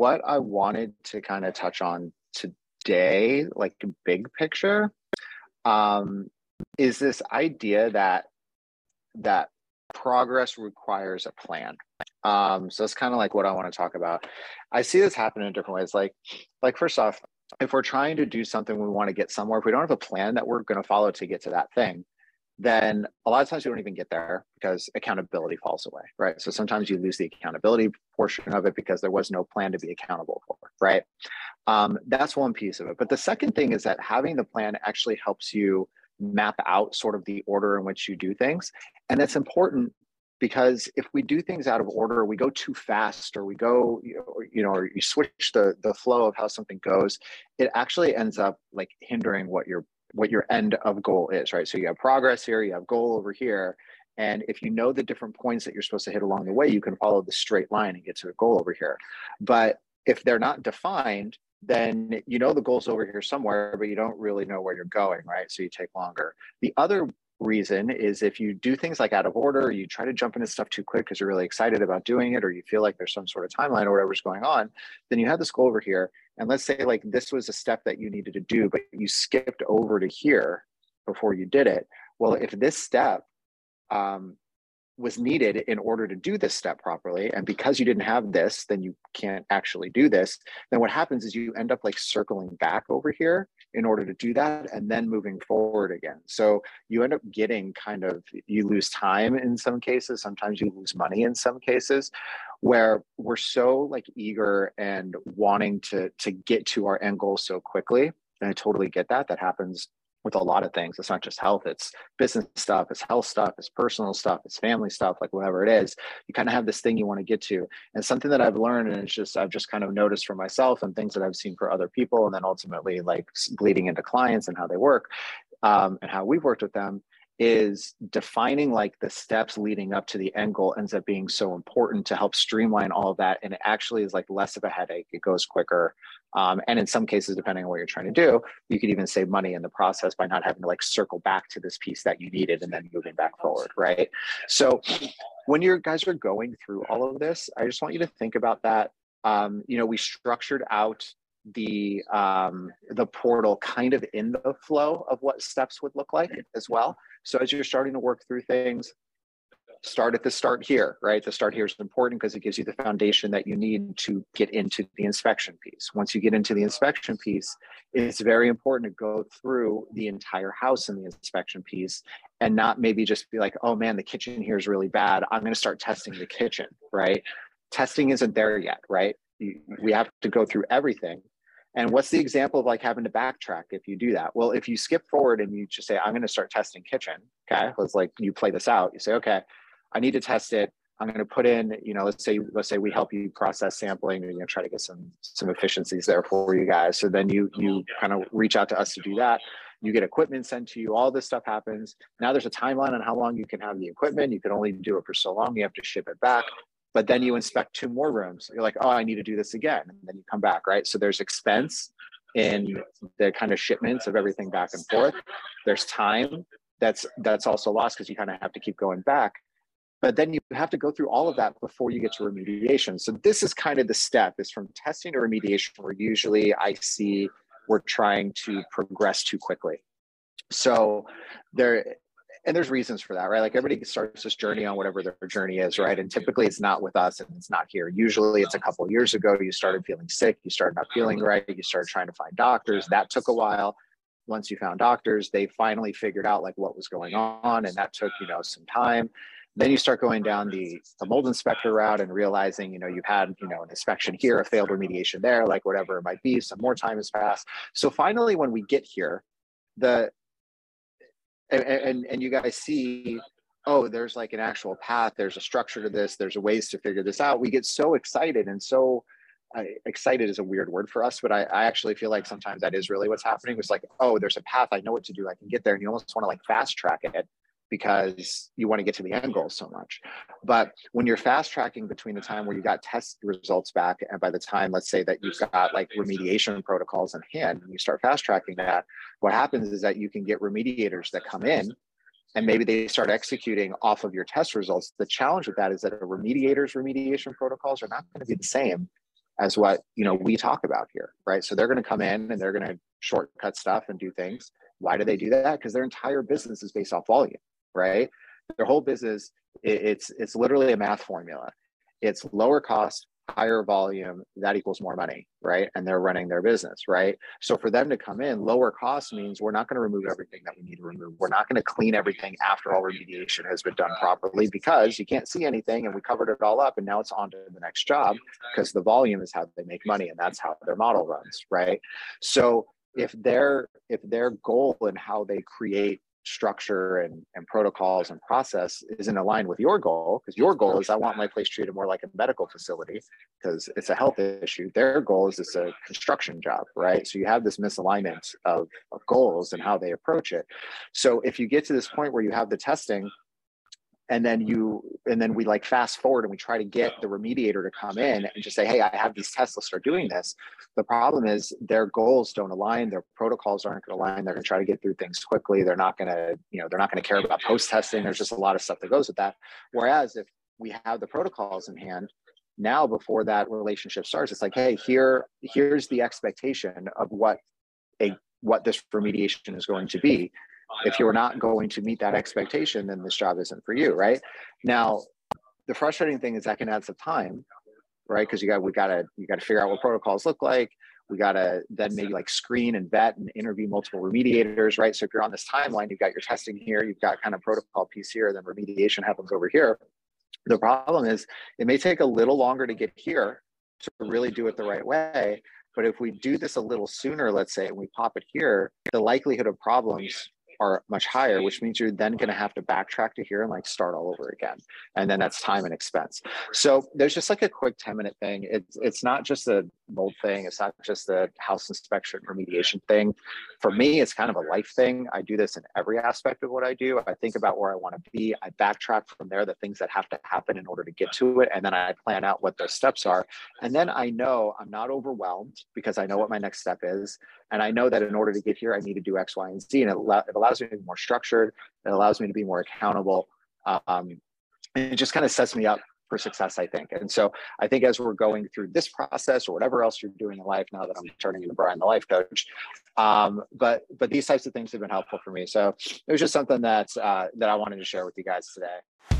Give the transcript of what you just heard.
What I wanted to kind of touch on today, like big picture, um, is this idea that that progress requires a plan. Um, so it's kind of like what I want to talk about. I see this happen in different ways. Like, like first off, if we're trying to do something, we want to get somewhere. If we don't have a plan that we're going to follow to get to that thing, then a lot of times you don't even get there because accountability falls away, right? So sometimes you lose the accountability portion of it because there was no plan to be accountable for, right? Um, that's one piece of it. But the second thing is that having the plan actually helps you map out sort of the order in which you do things. And that's important because if we do things out of order, we go too fast or we go, you know, or you switch the, the flow of how something goes, it actually ends up like hindering what you're what your end of goal is, right? So you have progress here, you have goal over here. And if you know the different points that you're supposed to hit along the way, you can follow the straight line and get to a goal over here. But if they're not defined, then you know the goal's over here somewhere, but you don't really know where you're going, right? So you take longer. The other reason is if you do things like out of order, you try to jump into stuff too quick because you're really excited about doing it, or you feel like there's some sort of timeline or whatever's going on, then you have this goal over here. And let's say like this was a step that you needed to do, but you skipped over to here before you did it. Well, if this step um, was needed in order to do this step properly and because you didn't have this then you can't actually do this then what happens is you end up like circling back over here in order to do that and then moving forward again. So you end up getting kind of you lose time in some cases sometimes you lose money in some cases where we're so like eager and wanting to to get to our end goal so quickly and i totally get that that happens with a lot of things. It's not just health, it's business stuff, it's health stuff, it's personal stuff, it's family stuff, like whatever it is. You kind of have this thing you want to get to. And something that I've learned, and it's just, I've just kind of noticed for myself and things that I've seen for other people, and then ultimately like bleeding into clients and how they work um, and how we've worked with them is defining like the steps leading up to the end goal ends up being so important to help streamline all of that and it actually is like less of a headache it goes quicker. Um, and in some cases depending on what you're trying to do you could even save money in the process by not having to like circle back to this piece that you needed and then moving back forward right? So when your guys are going through all of this i just want you to think about that. Um, you know we structured out the um, the portal kind of in the flow of what steps would look like as well. So as you're starting to work through things, start at the start here, right? The start here is important because it gives you the foundation that you need to get into the inspection piece. Once you get into the inspection piece, it's very important to go through the entire house in the inspection piece and not maybe just be like, oh man, the kitchen here is really bad. I'm going to start testing the kitchen, right? Testing isn't there yet, right? we have to go through everything and what's the example of like having to backtrack if you do that? Well, if you skip forward and you just say, I'm going to start testing kitchen, okay, let's like you play this out. You say, okay, I need to test it. I'm going to put in, you know, let's say, let's say we help you process sampling and you know, try to get some some efficiencies there for you guys. So then you you kind of reach out to us to do that. You get equipment sent to you. All this stuff happens. Now there's a timeline on how long you can have the equipment. You can only do it for so long. You have to ship it back but then you inspect two more rooms. You're like oh i need to do this again. And then you come back right? So there's expense in the kind of shipments of everything back and forth. There's time that's that's also lost because you kind of have to keep going back. But then you have to go through all of that before you get to remediation. So this is kind of the step is from testing to remediation where usually i see we're trying to progress too quickly. So there and there's reasons for that, right? Like everybody starts this journey on whatever their journey is, right? And typically it's not with us and it's not here. Usually it's a couple of years ago, you started feeling sick, you started not feeling mm-hmm. right, you started trying to find doctors. That took a while. Once you found doctors, they finally figured out like what was going on, and that took, you know, some time. Then you start going down the, the mold inspector route and realizing, you know, you've had, you know, an inspection here, a failed remediation there, like whatever it might be. Some more time has passed. So finally, when we get here, the and, and, and you guys see oh, there's like an actual path, there's a structure to this, there's a ways to figure this out, we get so excited and so uh, excited is a weird word for us, but I, I actually feel like sometimes that is really what's happening. It's like, oh, there's a path, I know what to do, I can get there, and you almost want to like fast track it because you want to get to the end goal so much. But when you're fast tracking between the time where you got test results back and by the time, let's say that you've got like remediation protocols in hand, and you start fast tracking that, what happens is that you can get remediators that come in and maybe they start executing off of your test results. The challenge with that is that a remediator's remediation protocols are not going to be the same as what you know we talk about here, right? So they're going to come in and they're going to shortcut stuff and do things. Why do they do that? Because their entire business is based off volume right? Their whole business, it's it's literally a math formula. It's lower cost, higher volume, that equals more money, right? And they're running their business, right? So for them to come in, lower cost means we're not going to remove everything that we need to remove. We're not going to clean everything after all remediation has been done properly because you can't see anything and we covered it all up and now it's on to the next job because the volume is how they make money and that's how their model runs, right? So if their if their goal and how they create structure and, and protocols and process isn't aligned with your goal because your goal is i want my place treated more like a medical facility because it's a health issue. Their goal is it's a construction job right? So you have this misalignment of, of goals and how they approach it. So if you get to this point where you have the testing and then you and then we like fast forward and we try to get the remediator to come in and just say hey i have these tests let's start doing this. The problem is their goals don't align their protocols aren't going to align they're going to try to get through things quickly they're not going to you know they're not going to care about post testing there's just a lot of stuff that goes with that. Whereas if we have the protocols in hand now before that relationship starts it's like hey here here's the expectation of what a what this remediation is going to be if you're not going to meet that expectation, then this job isn't for you, right? Now, the frustrating thing is that can add some time, right? Because you got we gotta you gotta figure out what protocols look like. We gotta then maybe like screen and vet and interview multiple remediators, right? So if you're on this timeline, you've got your testing here, you've got kind of protocol piece here, then remediation happens over here. The problem is it may take a little longer to get here to really do it the right way. But if we do this a little sooner, let's say, and we pop it here, the likelihood of problems are much higher, which means you're then going to have to backtrack to here and like start all over again. And then that's time and expense. So there's just like a quick 10 minute thing. It's, it's not just a mold thing. It's not just a house inspection remediation thing. For me, it's kind of a life thing. I do this in every aspect of what I do. I think about where I want to be. I backtrack from there, the things that have to happen in order to get to it. And then I plan out what those steps are. And then I know I'm not overwhelmed because I know what my next step is. And I know that in order to get here, I need to do X, Y, and Z. And it, it allows me to be more structured. It allows me to be more accountable. Um, and it just kind of sets me up for success, I think. And so I think as we're going through this process or whatever else you're doing in life, now that I'm turning into Brian, the life coach, um, but but these types of things have been helpful for me. So it was just something that uh, that I wanted to share with you guys today.